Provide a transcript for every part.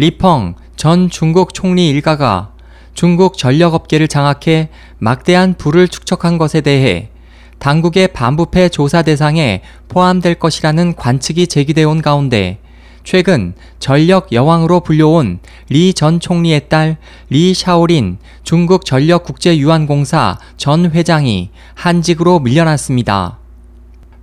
리펑 전 중국 총리 일가가 중국 전력업계를 장악해 막대한 부를 축적한 것에 대해 당국의 반부패 조사 대상에 포함될 것이라는 관측이 제기되어 온 가운데 최근 전력 여왕으로 불려온 리 전 총리의 딸 리 샤오린 중국 전력국제유한공사 전 회장이 한직으로 밀려났습니다.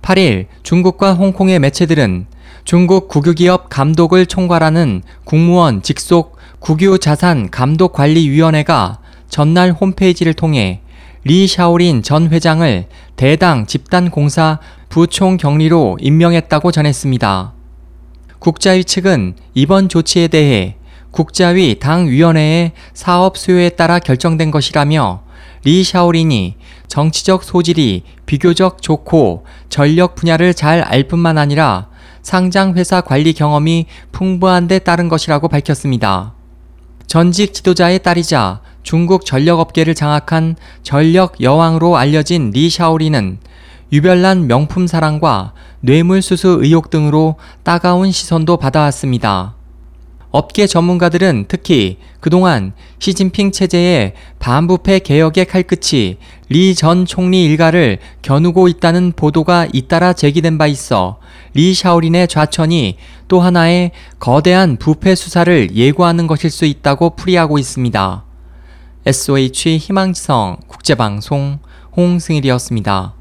8일 중국과 홍콩의 매체들은 중국 국유기업 감독을 총괄하는 국무원 직속 국유자산감독관리위원회가 전날 홈페이지를 통해 리 샤오린 전 회장을 대당 집단공사 부총 경리로 임명했다고 전했습니다. 국자위 측은 이번 조치에 대해 국자위 당위원회의 사업 수요에 따라 결정된 것이라며 리 샤오린이 정치적 소질이 비교적 좋고 전력 분야를 잘 알 뿐만 아니라 상장 회사 관리 경험이 풍부한 데 따른 것이라고 밝혔습니다. 전직 지도자의 딸이자 중국 전력업계를 장악한 전력 여왕으로 알려진 리 샤오린은 유별난 명품 사랑과 뇌물수수 의혹 등으로 따가운 시선도 받아왔습니다. 업계 전문가들은 특히 그동안 시진핑 체제의 반부패 개혁의 칼끝이 리 전 총리 일가를 겨누고 있다는 보도가 잇따라 제기된 바 있어 리 샤오린의 좌천이 또 하나의 거대한 부패 수사를 예고하는 것일 수 있다고 풀이하고 있습니다. SOH 희망지성 국제방송 홍승일이었습니다.